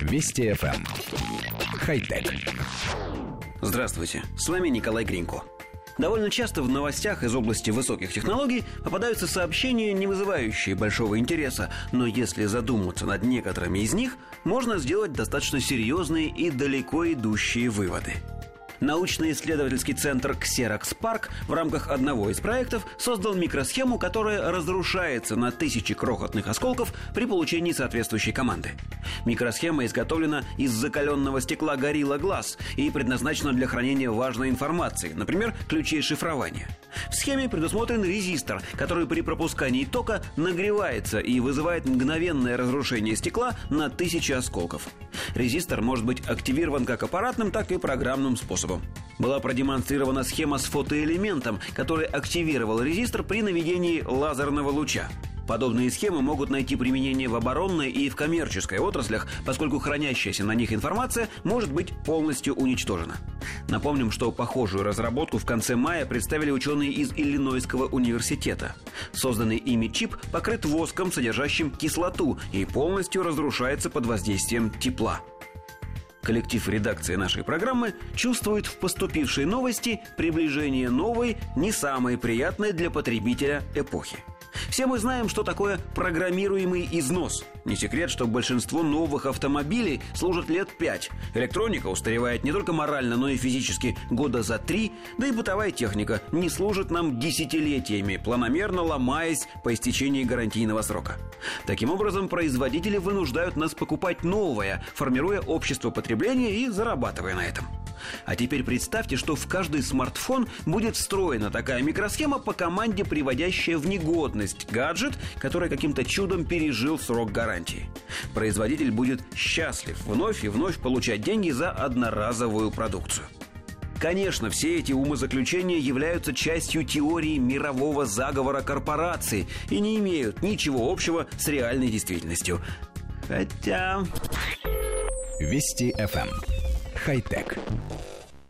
Вести FM. Эм. Хай-тек. Здравствуйте, с вами Николай Гринько. Довольно часто в новостях из области высоких технологий попадаются сообщения, не вызывающие большого интереса, но если задуматься над некоторыми из них, можно сделать достаточно серьезные и далеко идущие выводы – Научно-исследовательский центр Xerox Park в рамках одного из проектов создал микросхему, которая разрушается на тысячи крохотных осколков при получении соответствующей команды. Микросхема изготовлена из закаленного стекла Gorilla Glass и предназначена для хранения важной информации, например, ключей шифрования. В схеме предусмотрен резистор, который при пропускании тока нагревается и вызывает мгновенное разрушение стекла на тысячи осколков. Резистор может быть активирован как аппаратным, так и программным способом. Была продемонстрирована схема с фотоэлементом, который активировал резистор при наведении лазерного луча. Подобные схемы могут найти применение в оборонной и в коммерческой отраслях, поскольку хранящаяся на них информация может быть полностью уничтожена. Напомним, что похожую разработку в конце мая представили ученые из Иллинойского университета. Созданный ими чип покрыт воском, содержащим кислоту, и полностью разрушается под воздействием тепла. Коллектив редакции нашей программы чувствует в поступившей новости приближение новой, не самой приятной для потребителя эпохи – все мы знаем, что такое программируемый износ. Не секрет, что большинство новых автомобилей служат лет пять. Электроника устаревает не только морально, но и физически года за три, да и бытовая техника не служит нам десятилетиями, планомерно ломаясь по истечении гарантийного срока. Таким образом, производители вынуждают нас покупать новое, формируя общество потребления и зарабатывая на этом. А теперь представьте, что в каждый смартфон будет встроена такая микросхема по команде, приводящая в негодность гаджет, который каким-то чудом пережил срок гарантии. Производитель будет счастлив вновь и вновь получать деньги за одноразовую продукцию. Конечно, все эти умозаключения являются частью теории мирового заговора корпораций и не имеют ничего общего с реальной действительностью. Хотя... Вести FM. Хай-тек.